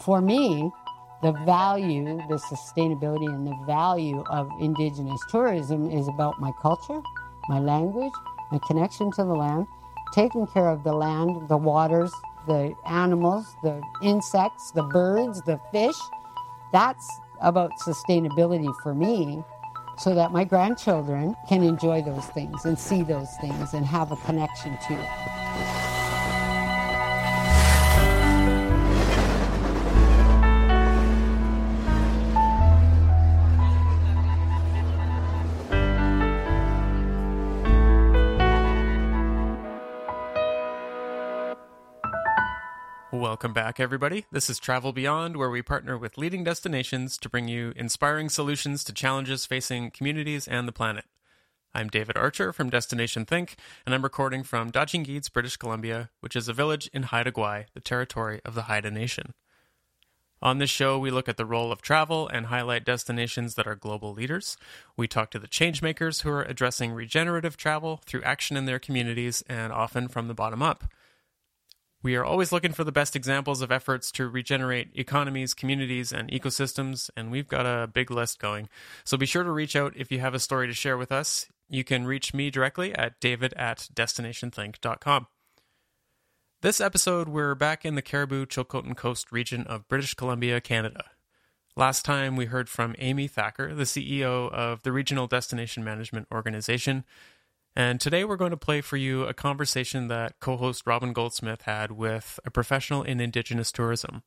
For me, the value, the sustainability, and the value of Indigenous tourism is about my culture, my language, my connection to the land, taking care of the land, the waters, the animals, the insects, the birds, the fish. That's about sustainability for me so that my grandchildren can enjoy those things and see those things and have a connection to it. Welcome back, everybody. This is Travel Beyond, where we partner with leading destinations to bring you inspiring solutions to challenges facing communities and the planet. I'm David Archer from Destination Think, and I'm recording from Daajing Giids, British Columbia, which is a village in Haida Gwaii, the territory of the Haida Nation. On this show, we look at the role of travel and highlight destinations that are global leaders. We talk to the changemakers who are addressing regenerative travel through action in their communities and often from the bottom up. We are always looking for the best examples of efforts to regenerate economies, communities, and ecosystems, and we've got a big list going. So be sure to reach out if you have a story to share with us. You can reach me directly at david at destinationthink.com. This episode, we're back in the Cariboo Chilcotin Coast region of British Columbia, Canada. Last time, we heard from Amy Thacker, the CEO of the Regional Destination Management Organization, and today we're going to play for you a conversation that co host Robin Goldsmith had with a professional in Indigenous tourism.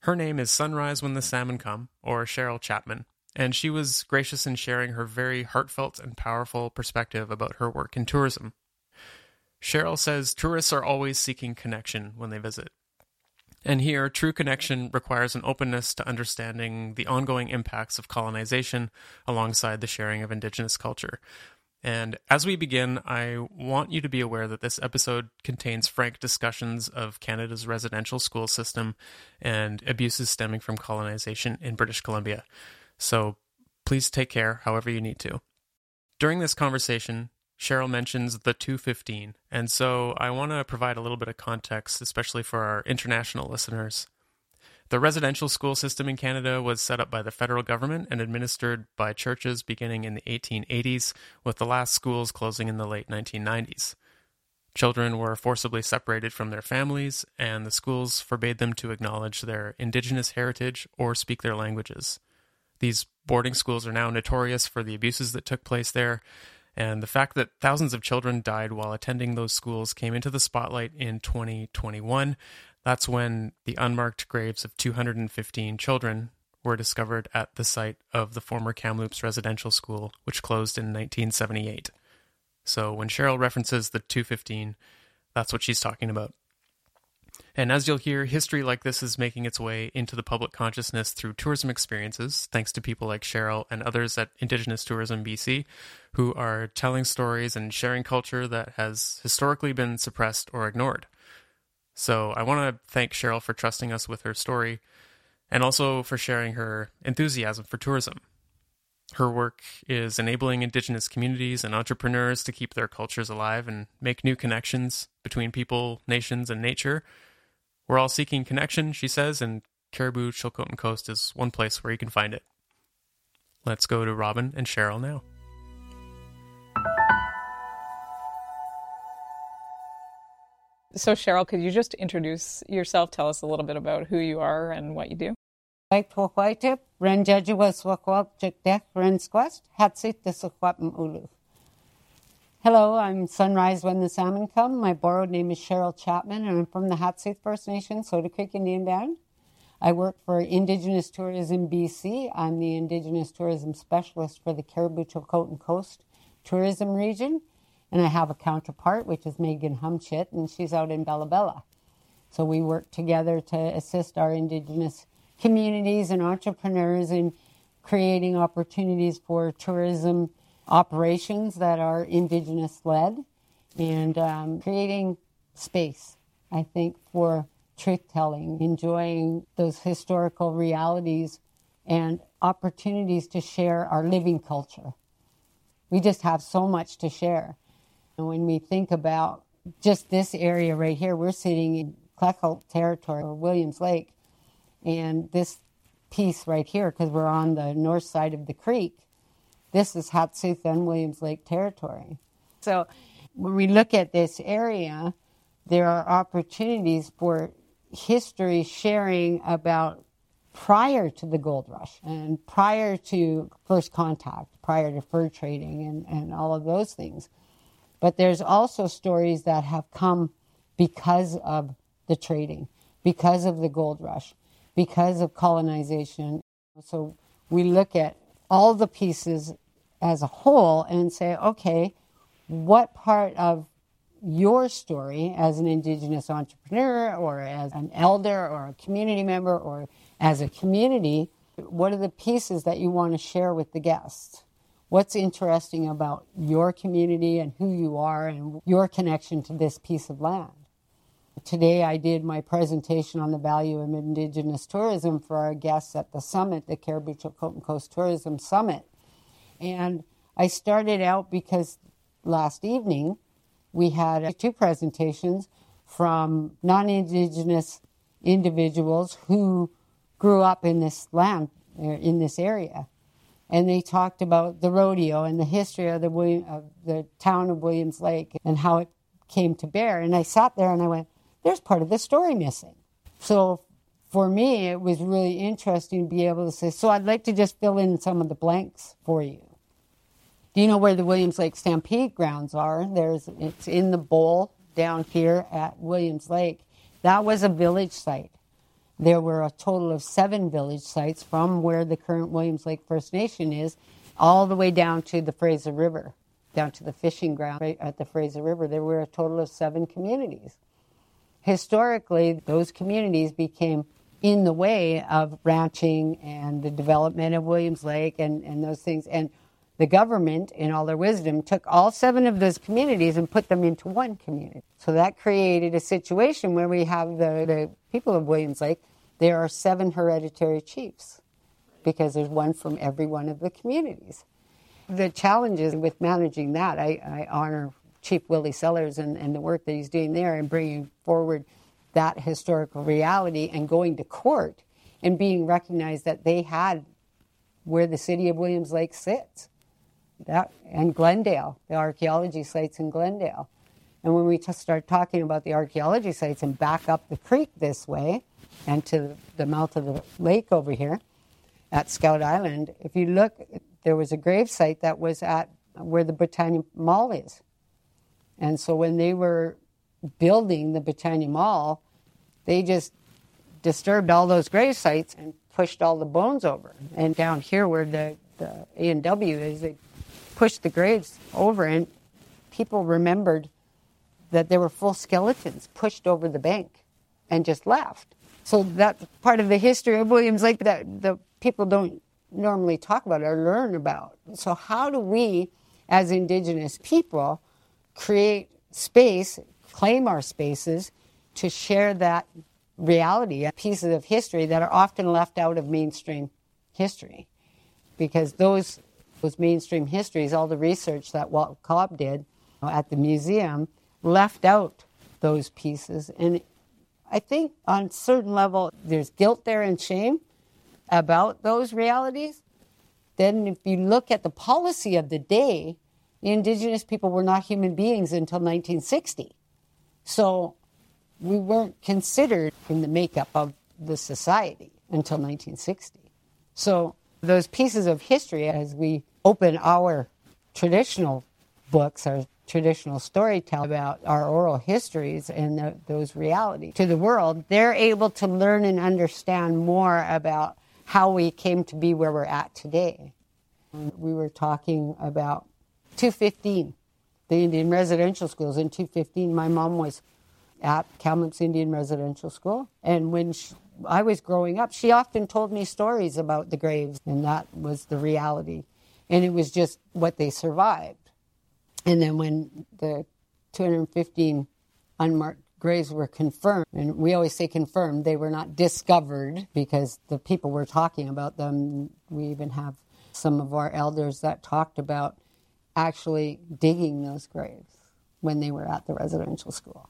Her name is Sunrise When the Salmon Come, or Cheryl Chapman, and she was gracious in sharing her very heartfelt and powerful perspective about her work in tourism. Cheryl says tourists are always seeking connection when they visit. And here, true connection requires an openness to understanding the ongoing impacts of colonization alongside the sharing of Indigenous culture, and as we begin, I want you to be aware that this episode contains frank discussions of Canada's residential school system and abuses stemming from colonization in British Columbia. So please take care however you need to. During this conversation, Cheryl mentions the 215, and so I want to provide a little bit of context, especially for our international listeners. The residential school system in Canada was set up by the federal government and administered by churches beginning in the 1880s, with the last schools closing in the late 1990s. Children were forcibly separated from their families, and the schools forbade them to acknowledge their indigenous heritage or speak their languages. These boarding schools are now notorious for the abuses that took place there, and the fact that thousands of children died while attending those schools came into the spotlight in 2021 that's when the unmarked graves of 215 children were discovered at the site of the former Kamloops Residential School, which closed in 1978. So when Cheryl references the 215, that's what she's talking about. And as you'll hear, history like this is making its way into the public consciousness through tourism experiences, thanks to people like Cheryl and others at Indigenous Tourism BC, who are telling stories and sharing culture that has historically been suppressed or ignored. So I want to thank Cheryl for trusting us with her story and also for sharing her enthusiasm for tourism. Her work is enabling Indigenous communities and entrepreneurs to keep their cultures alive and make new connections between people, nations, and nature. We're all seeking connection, she says, and Cariboo Chilcotin Coast is one place where you can find it. Let's go to Robin and Cheryl now. So, Cheryl, could you just introduce yourself? Tell us a little bit about who you are and what you do. Hello, I'm Sunrise When the Salmon Come. My borrowed name is Cheryl Chapman, and I'm from the Xat'sull First Nation, Soda Creek Indian Band. I work for Indigenous Tourism BC. I'm the Indigenous Tourism Specialist for the Cariboo Chilcotin Coast Tourism Region. And I have a counterpart, which is Megan Humchitt, and she's out in Bella Bella. So we work together to assist our Indigenous communities and entrepreneurs in creating opportunities for tourism operations that are Indigenous led and um, creating space, I think, for truth telling, enjoying those historical realities and opportunities to share our living culture. We just have so much to share. And when we think about just this area right here, we're sitting in T'exelc territory or Williams Lake, And this piece right here, because we're on the north side of the creek, this is Xat'sull and Williams Lake territory. So when we look at this area, there are opportunities for history sharing about prior to the gold rush and prior to first contact, prior to fur trading and, and all of those things. But there's also stories that have come because of the trading, because of the gold rush, because of colonization. So we look at all the pieces as a whole and say, okay, what part of your story as an Indigenous entrepreneur or as an elder or a community member or as a community, what are the pieces that you want to share with the guests? What's interesting about your community and who you are and your connection to this piece of land? Today, I did my presentation on the value of Indigenous tourism for our guests at the summit, the Cariboo Coast Tourism Summit. And I started out because last evening we had two presentations from non Indigenous individuals who grew up in this land, in this area. And they talked about the rodeo and the history of the, of the town of Williams Lake and how it came to bear. And I sat there and I went, there's part of the story missing. So for me, it was really interesting to be able to say, so I'd like to just fill in some of the blanks for you. Do you know where the Williams Lake Stampede grounds are? There's, it's in the bowl down here at Williams Lake. That was a village site. There were a total of seven village sites from where the current Williams Lake First Nation is, all the way down to the Fraser River, down to the fishing ground right at the Fraser River. There were a total of seven communities. Historically, those communities became in the way of ranching and the development of Williams Lake and, and those things. And the government, in all their wisdom, took all seven of those communities and put them into one community. So that created a situation where we have the, the people of Williams Lake, there are seven hereditary chiefs because there's one from every one of the communities. The challenges with managing that, I, I honor Chief Willie Sellars and, and the work that he's doing there and bringing forward that historical reality and going to court and being recognized that they had where the city of Williams Lake sits that and Glendale, the archaeology sites in Glendale. And when we start talking about the archaeology sites and back up the creek this way and to the mouth of the lake over here at Scout Island, if you look, there was a grave site that was at where the Britannia Mall is. And so when they were building the Britannia Mall, they just disturbed all those grave sites and pushed all the bones over. And down here where the, the A&W is, they pushed the graves over, and people remembered that there were full skeletons pushed over the bank and just left. So that's part of the history of Williams Lake that the people don't normally talk about or learn about. So how do we, as Indigenous people, create space, claim our spaces to share that reality, pieces of history that are often left out of mainstream history? Because those those mainstream histories, all the research that Walt Cobb did at the museum, left out those pieces. And I think on certain level, there's guilt there and shame about those realities. Then, if you look at the policy of the day, the indigenous people were not human beings until 1960. So we weren't considered in the makeup of the society until 1960. So those pieces of history, as we open our traditional books, our traditional storytelling about our oral histories and the, those realities to the world, they're able to learn and understand more about how we came to be where we're at today. We were talking about 215, the Indian residential schools. In 215, my mom was at Kamloops Indian Residential School, and when she, I was growing up, she often told me stories about the graves, and that was the reality. And it was just what they survived. And then when the 215 unmarked graves were confirmed, and we always say confirmed, they were not discovered because the people were talking about them. We even have some of our elders that talked about actually digging those graves when they were at the residential school.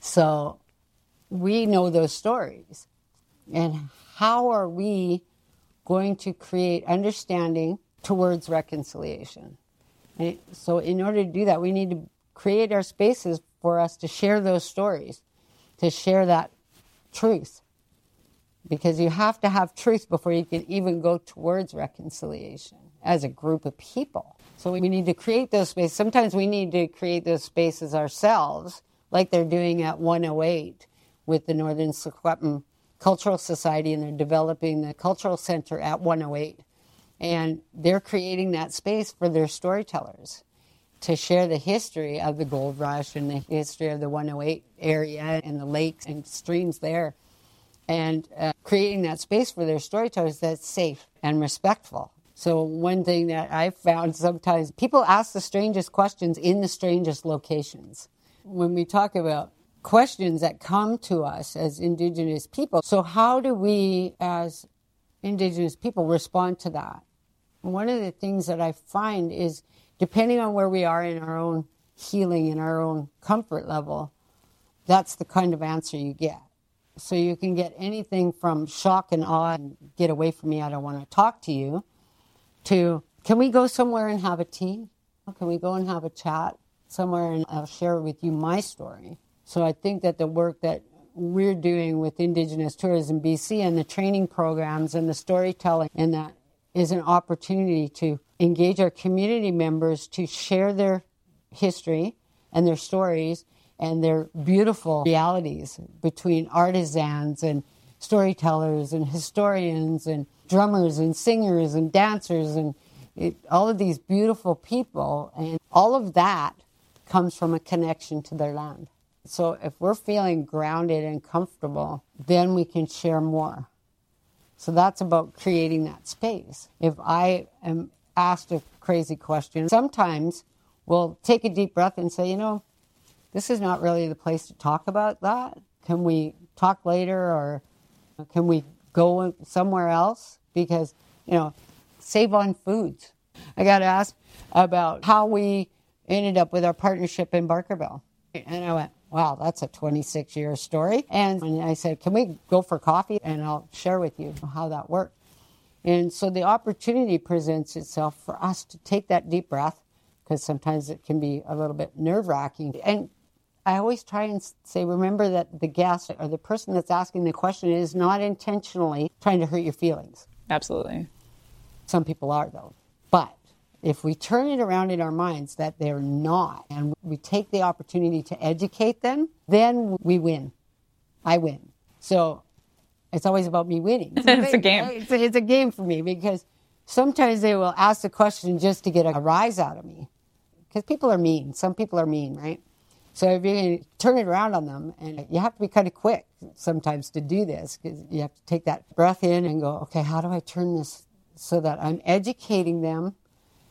So we know those stories. And how are we going to create understanding towards reconciliation? So, in order to do that, we need to create our spaces for us to share those stories, to share that truth. Because you have to have truth before you can even go towards reconciliation as a group of people. So we need to create those spaces. Sometimes we need to create those spaces ourselves, like they're doing at 108 with the Northern Secwepemc Cultural Society, and they're developing the cultural center at 108. And they're creating that space for their storytellers to share the history of the gold rush and the history of the 108 area and the lakes and streams there. And uh, creating that space for their storytellers that's safe and respectful. So, one thing that I've found sometimes people ask the strangest questions in the strangest locations. When we talk about questions that come to us as Indigenous people. So, how do we, as Indigenous people, respond to that? One of the things that I find is depending on where we are in our own healing and our own comfort level, that's the kind of answer you get. So, you can get anything from shock and awe and get away from me, I don't want to talk to you, to can we go somewhere and have a tea? Can we go and have a chat somewhere and I'll share with you my story? So I think that the work that we're doing with Indigenous Tourism BC and the training programs and the storytelling and that is an opportunity to engage our community members to share their history and their stories and their beautiful realities between artisans and storytellers and historians and drummers and singers and dancers and it, all of these beautiful people and all of that comes from a connection to their land. So if we're feeling grounded and comfortable, then we can share more. So that's about creating that space. If I am asked a crazy question, sometimes we'll take a deep breath and say, you know, this is not really the place to talk about that. Can we talk later or can we go somewhere else? Because, you know, Save-On-Foods. I got asked about how we ended up with our partnership in Barkerville. And I went, wow, that's a 26 year story. And I said, can we go for coffee? And I'll share with you how that worked. And so the opportunity presents itself for us to take that deep breath, because sometimes it can be a little bit nerve wracking. And I always try and say, remember that the guest or the person that's asking the question is not intentionally trying to hurt your feelings. Absolutely. Some people are, though. If we turn it around in our minds that they're not, and we take the opportunity to educate them, then we win. I win. So it's always about me winning. It's, it's a game. It's a, it's a, game for me because sometimes they will ask the question just to get a rise out of me. Because people are mean. Some people are mean, right? So if you turn it around on them, and you have to be kind of quick sometimes to do this, because you have to take that breath in and go, okay, how do I turn this so that I'm educating them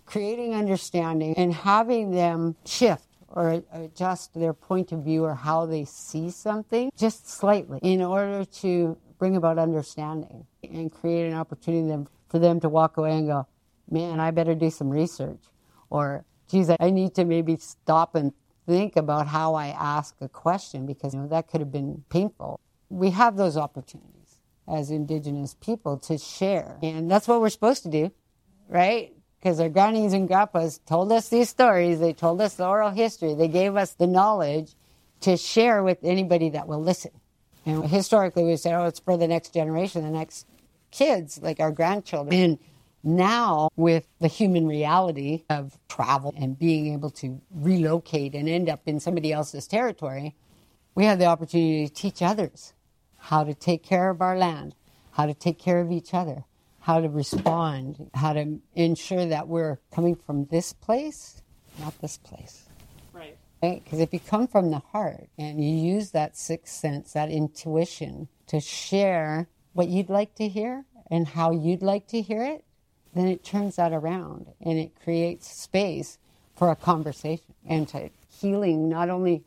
creating understanding and having them shift or adjust their point of view or how they see something just slightly in order to bring about understanding and create an opportunity for them to walk away and go, man, I better do some research. Or, geez, I need to maybe stop and think about how I ask a question because you know, that could have been painful. We have those opportunities as Indigenous people to share. And that's what we're supposed to do, right? Because our grannies and grandpas told us these stories. They told us the oral history. They gave us the knowledge to share with anybody that will listen. And historically, we said, oh, it's for the next generation, the next kids, like our grandchildren. And now, with the human reality of travel and being able to relocate and end up in somebody else's territory, we have the opportunity to teach others how to take care of our land, how to take care of each other, how to respond, how to ensure that we're coming from this place, not this place. Right. Because if you come from the heart and you use that sixth sense, that intuition to share what you'd like to hear and how you'd like to hear it, then it turns that around and it creates space for a conversation and to healing not only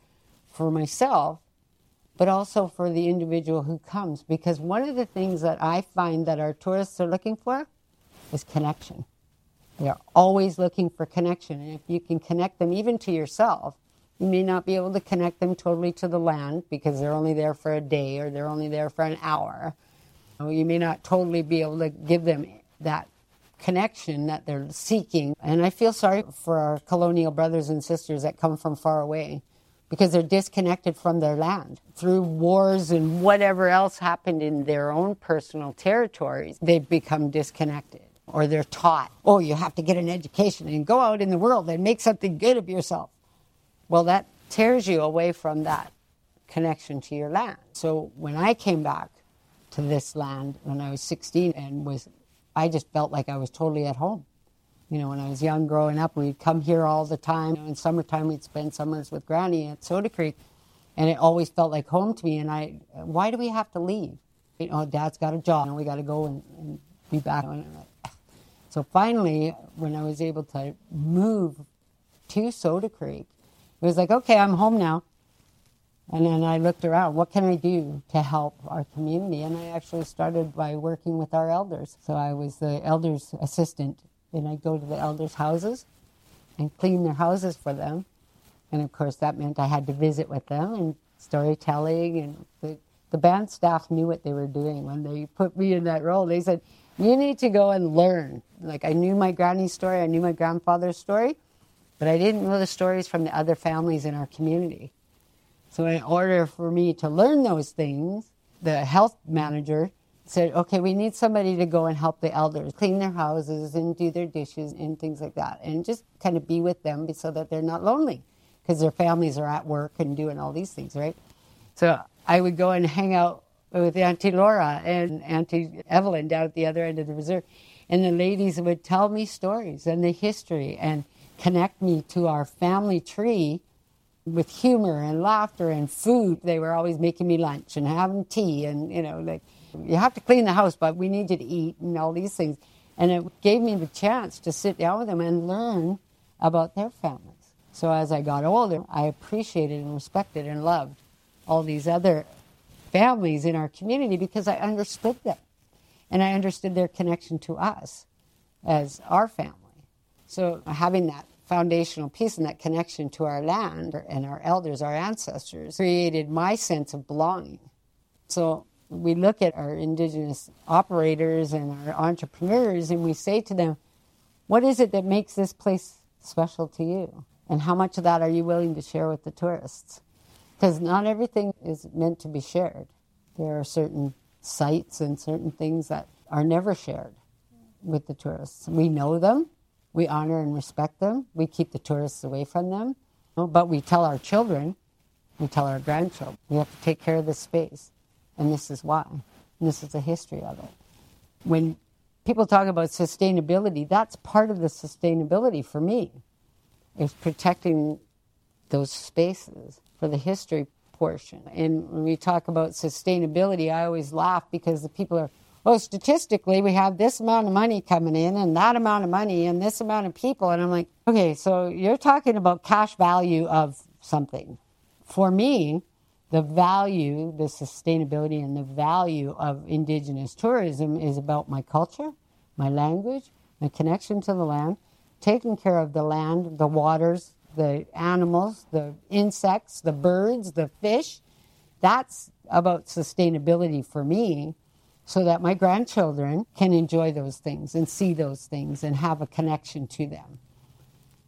for myself but also for the individual who comes. Because one of the things that I find that our tourists are looking for is connection. They're always looking for connection. And if you can connect them even to yourself, you may not be able to connect them totally to the land because they're only there for a day or they're only there for an hour. You may not totally be able to give them that connection that they're seeking. And I feel sorry for our colonial brothers and sisters that come from far away because they're disconnected from their land through wars and whatever else happened in their own personal territories. They've become disconnected or they're taught, oh, you have to get an education and go out in the world and make something good of yourself. Well, that tears you away from that connection to your land. So when I came back to this land when I was 16 and was, I just felt like I was totally at home. You know, when I was young growing up, we'd come here all the time. In summertime, we'd spend summers with Granny at Soda Creek, and it always felt like home to me. And I, why do we have to leave? You know, Dad's got a job, and we got to go and, and be back. So finally, when I was able to move to Soda Creek, it was like, okay, I'm home now. And then I looked around, what can I do to help our community? And I actually started by working with our elders. So I was the elders assistant, and I'd go to the elders' houses and clean their houses for them. And of course, that meant I had to visit with them and storytelling. And the, the band staff knew what they were doing when they put me in that role. They said, you need to go and learn. Like I knew my granny's story, I knew my grandfather's story, but I didn't know the stories from the other families in our community. So in order for me to learn those things, the health manager said, okay, we need somebody to go and help the elders clean their houses and do their dishes and things like that, and just kind of be with them so that they're not lonely because their families are at work and doing all these things, right? So I would go and hang out with Auntie Laura and Auntie Evelyn down at the other end of the reserve. And the ladies would tell me stories and the history and connect me to our family tree with humor and laughter and food. They were always making me lunch and having tea and, you know, like, you have to clean the house, but we need you to eat and all these things. And it gave me the chance to sit down with them and learn about their families. So as I got older, I appreciated and respected and loved all these other families in our community because I understood them and I understood their connection to us as our family. So having that foundational piece and that connection to our land and our elders, our ancestors, created my sense of belonging. So we look at our indigenous operators and our entrepreneurs and we say to them, what is it that makes this place special to you? And how much of that are you willing to share with the tourists? because not everything is meant to be shared. There are certain sites and certain things that are never shared with the tourists. We know them, we honor and respect them, we keep the tourists away from them, but we tell our children, we tell our grandchildren, we have to take care of this space, and this is why. And this is the history of it. When people talk about sustainability, that's part of the sustainability for me, is protecting those spaces for the history portion. And when we talk about sustainability, I always laugh because the people are, well, statistically, we have this amount of money coming in and that amount of money and this amount of people. And I'm like, okay, so you're talking about cash value of something. For me, the value, the sustainability, and the value of Indigenous tourism is about my culture, my language, my connection to the land, taking care of the land, the waters, the animals, the insects, the birds, the fish. That's about sustainability for me so that my grandchildren can enjoy those things and see those things and have a connection to them.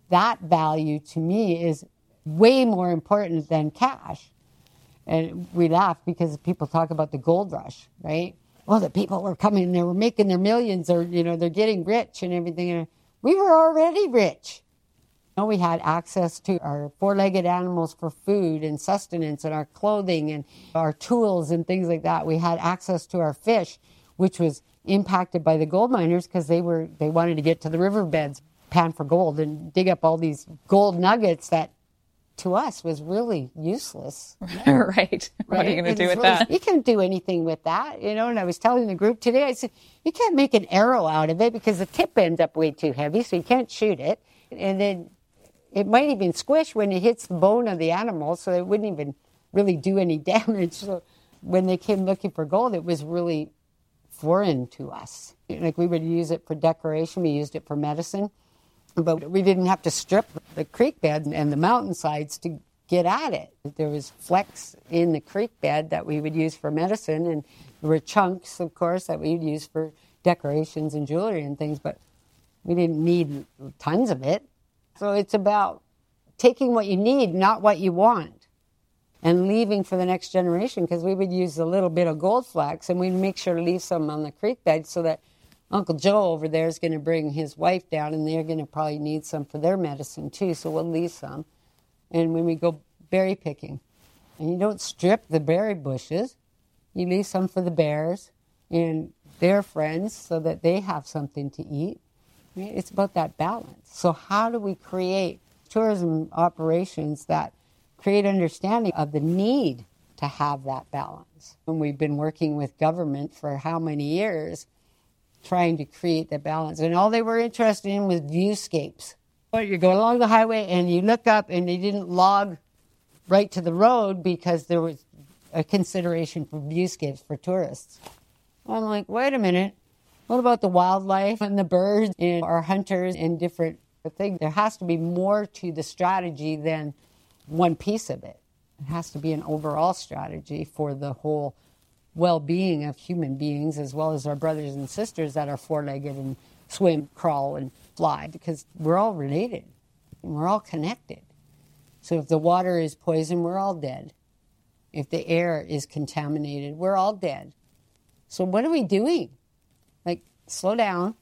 That value to me is way more important than cash. And we laugh because people talk about the gold rush, right? Well, the people were coming, they were making their millions, or you know, they're getting rich and everything. And we were already rich You know, we had access to our four legged animals for food and sustenance and our clothing and our tools and things like that. We had access to our fish, which was impacted by the gold miners because they were they wanted to get to the riverbeds, pan for gold and dig up all these gold nuggets that to us was really useless. right. right. What are you going to do with really, that? You can't do anything with that, you know. And I was telling the group today, I said, you can't make an arrow out of it because the tip ends up way too heavy, so you can't shoot it. And then it might even squish when it hits the bone of the animal, so it wouldn't even really do any damage. So when they came looking for gold, it was really foreign to us. Like we would use it for decoration, we used it for medicine, but we didn't have to strip the creek bed and the mountainsides to get at it. There was flecks in the creek bed that we would use for medicine, and There were chunks, of course, that we'd use for decorations and jewelry and things, but we didn't need tons of it. So it's about taking what you need, not what you want, and leaving for the next generation because we would use a little bit of gold flax and we'd make sure to leave some on the creek bed so that Uncle Joe over there is going to bring his wife down and they're going to probably need some for their medicine too, so we'll leave some. And when we go berry picking, and you don't strip the berry bushes, you leave some for the bears and their friends so that they have something to eat. It's about that balance. So, how do we create tourism operations that create understanding of the need to have that balance? And we've been working with government for how many years trying to create the balance. And all they were interested in was viewscapes. But you go along the highway and you look up and they didn't log right to the road because there was a consideration for viewscapes for tourists. I'm like, wait a minute. What about the wildlife and the birds and our hunters and different things? There has to be more to the strategy than one piece of it. It has to be an overall strategy for the whole well being of human beings as well as our brothers and sisters that are four legged and swim, crawl, and fly because we're all related and we're all connected. So if the water is poisoned, we're all dead. If the air is contaminated, we're all dead. So what are we doing? Like, slow down,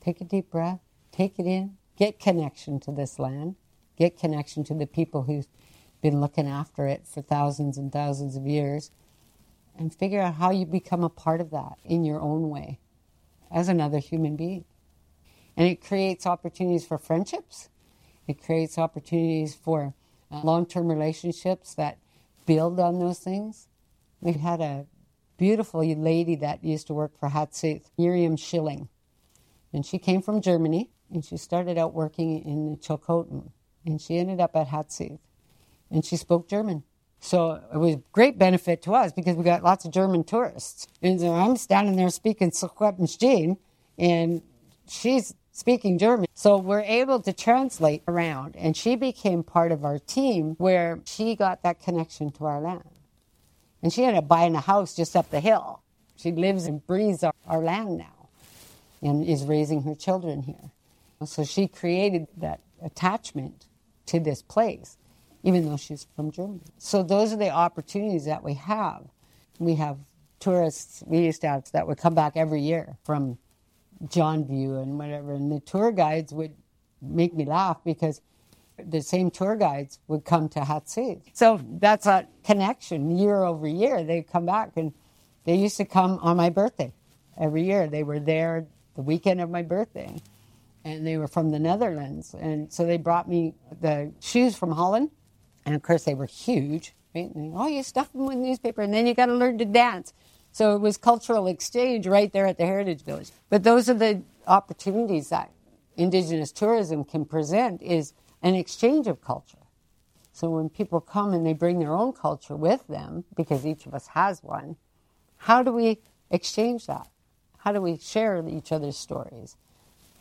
take a deep breath, take it in, get connection to this land, get connection to the people who've been looking after it for thousands and thousands of years, and figure out how you become a part of that in your own way as another human being. And it creates opportunities for friendships. It creates opportunities for uh, long term relationships that build on those things. We had a beautiful lady that used to work for Xat'sull, Miriam Schilling. And she came from Germany and she started out working in Chilcotin. And she ended up at Xat'sull. And she spoke German. So it was great benefit to us because we got lots of German tourists. And so I'm standing there speaking Secwepemctsín, and she's speaking German. So we're able to translate around. And she became part of our team where she got that connection to our land. And she ended up buying a house just up the hill. She lives and breathes our, our land now and is raising her children here. So she created that attachment to this place, even though she's from Germany. So those are the opportunities that we have. We have tourists, we used to have that would come back every year from Jonview and whatever. And the tour guides would make me laugh because the same tour guides would come to Xat'sull. So that's a connection year over year. They come back and they used to come on my birthday every year. They were there the weekend of my birthday and they were from the Netherlands. And so they brought me the shoes from Holland. And of course, they were huge. Right? They, oh, you stuff them with newspaper and then you got to learn to dance. So it was cultural exchange right there at the Heritage Village. But those are the opportunities that Indigenous tourism can present is an exchange of culture. So when people come and they bring their own culture with them, because each of us has one, how do we exchange that? How do we share each other's stories?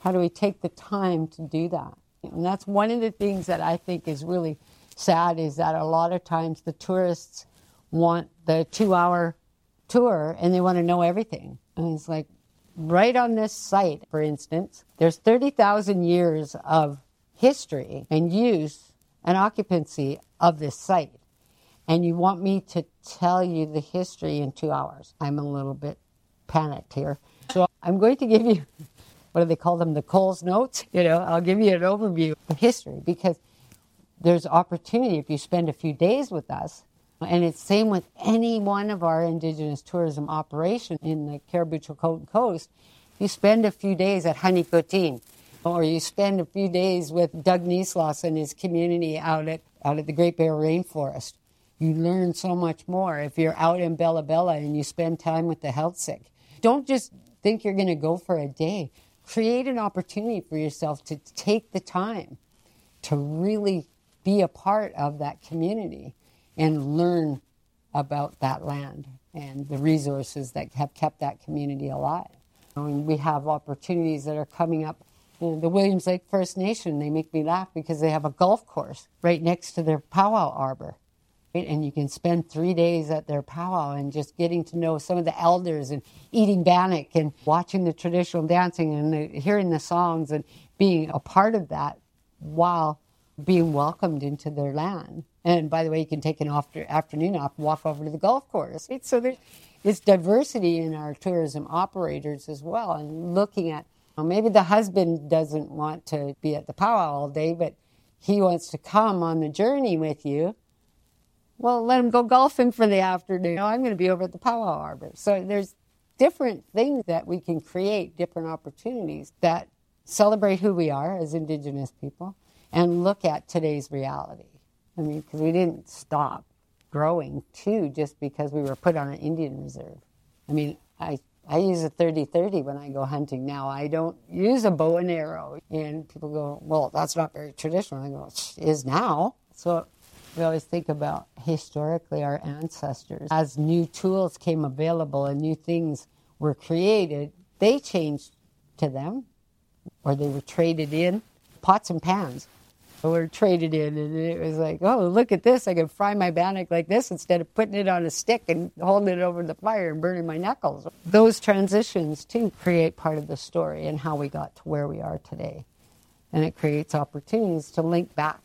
How do we take the time to do that? And that's one of the things that I think is really sad is that a lot of times the tourists want the two hour tour and they want to know everything. And it's like, right on this site, for instance, there's 30,000 years of history and use and occupancy of this site. And you want me to tell you the history in two hours. I'm a little bit panicked here. So I'm going to give you, what do they call them, the Coles notes? You know, I'll give you an overview of history because there's opportunity if you spend a few days with us and it's same with any one of our indigenous tourism operations in the Cariboo Chilcotin Coast. You spend a few days at Hanikotin, or you spend a few days with Doug Neasloss and his community out at out at the Great Bear Rainforest. You learn so much more if you're out in Bella Bella and you spend time with the Heiltsuk. Don't just think you're going to go for a day. Create an opportunity for yourself to take the time to really be a part of that community and learn about that land and the resources that have kept that community alive. We have opportunities that are coming up. The Williams Lake First Nation, they make me laugh because they have a golf course right next to their powwow arbor. And you can spend three days at their powwow and just getting to know some of the elders and eating bannock and watching the traditional dancing and the, hearing the songs and being a part of that while being welcomed into their land. And by the way, you can take an after, afternoon off, walk over to the golf course. So there's, there's diversity in our tourism operators as well, and looking at well, maybe the husband doesn't want to be at the powwow all day, but he wants to come on the journey with you well, let him go golfing for the afternoon. Oh, I'm going to be over at the powwow arbor. So there's different things that we can create, different opportunities that celebrate who we are as Indigenous people and look at today's reality. I mean, because we didn't stop growing too just because we were put on an Indian reserve. I mean, I I use a 30-30 when I go hunting now. I don't use a bow and arrow. And people go, well, that's not very traditional. I go, it is now. So we always think about historically our ancestors. As new tools came available and new things were created, they changed to them, or they were traded in. Pots and pans were traded in, and it was like, oh, look at this! I can fry my bannock like this instead of putting it on a stick and holding it over the fire and burning my knuckles. Those transitions too create part of the story and how we got to where we are today, and it creates opportunities to link back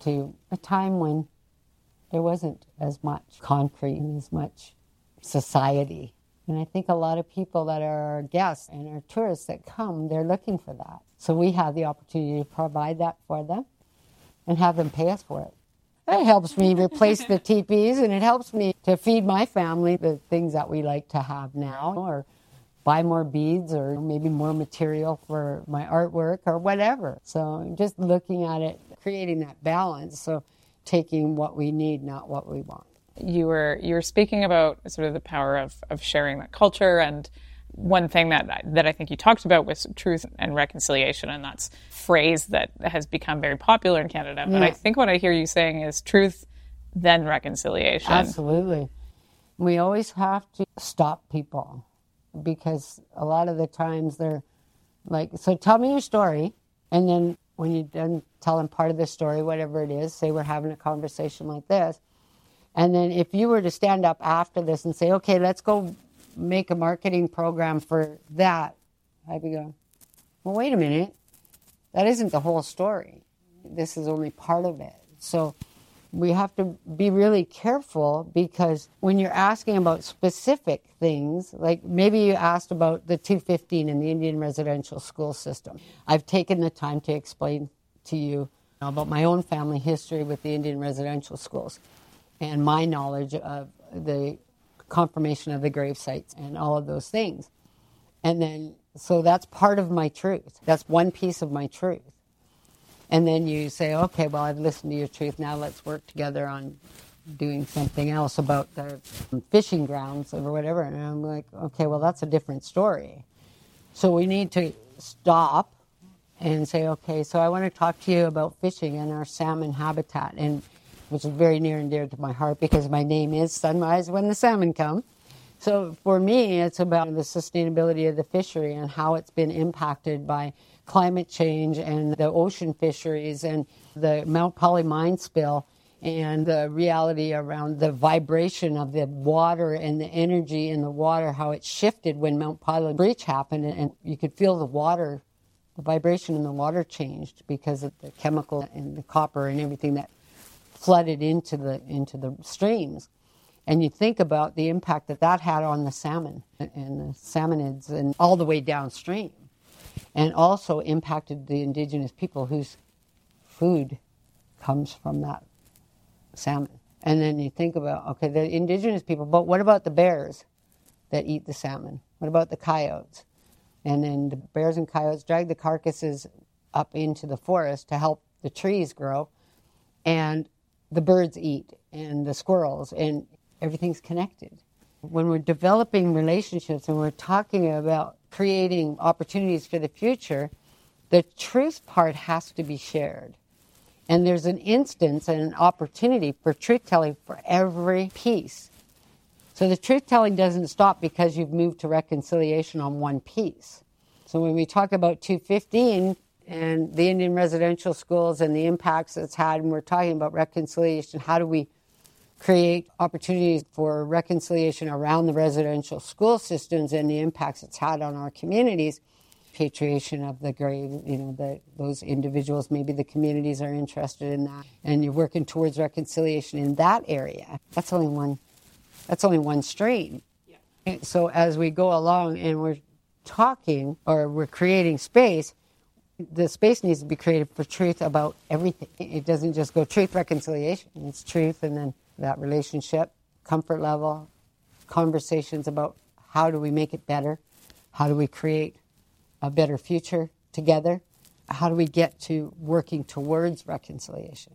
to a time when there wasn't as much concrete and as much society. And I think a lot of people that are our guests and our tourists that come, they're looking for that. So we have the opportunity to provide that for them and have them pay us for it. It helps me replace the teepees and it helps me to feed my family the things that we like to have now or buy more beads or maybe more material for my artwork or whatever. So just looking at it creating that balance. So taking what we need, not what we want. You were you were speaking about sort of the power of, of sharing that culture and one thing that that I think you talked about was truth and reconciliation, and that's a phrase that has become very popular in Canada. But I think what I hear you saying is truth, then reconciliation. Absolutely. We always have to stop people because a lot of the times they're like, "So tell me your story," and then when you're done telling part of the story, whatever it is, say we're having a conversation like this, and then if you were to stand up after this and say, okay, let's go make a marketing program for that, I'd be going, well, wait a minute. That isn't the whole story. This is only part of it. So we have to be really careful because when you're asking about specific things, like maybe you asked about the 215 in the Indian residential school system, I've taken the time to explain to you about my own family history with the Indian residential schools and my knowledge of the confirmation of the grave sites and all of those things. And then, so that's part of my truth. That's one piece of my truth and then you say, okay, well, I've listened to your truth. Now let's work together on doing something else about the fishing grounds or whatever. And I'm like, okay, well, that's a different story. So we need to stop and say, okay, so I want to talk to you about fishing and our salmon habitat, and which is very near and dear to my heart because my name is Sunrise When the Salmon Come. So for me, it's about the sustainability of the fishery and how it's been impacted by climate change and the ocean fisheries and the Mount Polley mine spill and the reality around the vibration of the water and the energy in the water, how it shifted when Mount Polley breach happened, and you could feel the water, the vibration in the water changed because of the chemical and the copper and everything that flooded into the into the streams. And you think about the impact that that had on the salmon and the salmonids and all the way downstream and also impacted the indigenous people whose food comes from that salmon. And then you think about, okay, the indigenous people, but what about the bears that eat the salmon? What about the coyotes? And then the bears and coyotes drag the carcasses up into the forest to help the trees grow, and the birds eat, and the squirrels, and everything's connected. When we're developing relationships and we're talking about creating opportunities for the future, the truth part has to be shared. And there's an instance and an opportunity for truth telling for every piece. So the truth telling doesn't stop because you've moved to reconciliation on one piece. So when we talk about 215 and the Indian residential schools and the impacts it's had, and we're talking about reconciliation, how do we create opportunities for reconciliation around the residential school systems and the impacts it's had on our communities. Patriation of the grave, you know, the, those individuals, maybe the communities are interested in that, and you're working towards reconciliation in that area. That's only one. That's only one stream. Yeah. So as we go along and we're talking or we're creating space, the space needs to be created for truth about everything. It doesn't just go truth reconciliation. It's truth and then that relationship, comfort level, conversations about how do we make it better? How do we create a better future together? How do we get to working towards reconciliation?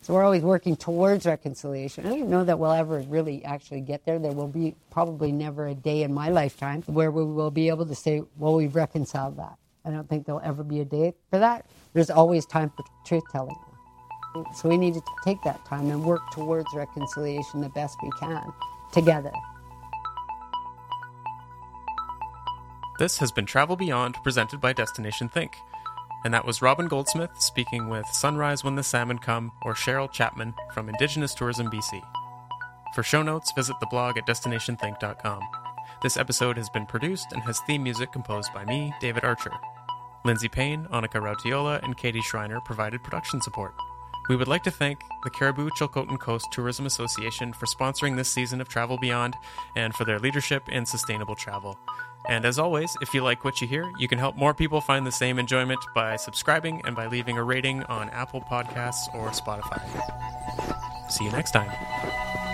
So we're always working towards reconciliation. I don't know that we'll ever really actually get there. There will be probably never a day in my lifetime where we will be able to say, well, we've reconciled that. I don't think there'll ever be a day for that. There's always time for truth telling. So we need to take that time and work towards reconciliation the best we can together. This has been Travel Beyond, presented by Destination Think. And that was Robin Goldsmith speaking with Sunrise When the Salmon Come or Cheryl Chapman from Indigenous Tourism BC. For show notes, visit the blog at destinationthink.com. This episode has been produced and has theme music composed by me, David Archer. Lindsay Payne, Annika Rautiola, and Katie Schreiner provided production support. We would like to thank the Cariboo Chilcotin Coast Tourism Association for sponsoring this season of Travel Beyond and for their leadership in sustainable travel. And as always, if you like what you hear, you can help more people find the same enjoyment by subscribing and by leaving a rating on Apple Podcasts or Spotify. See you next time.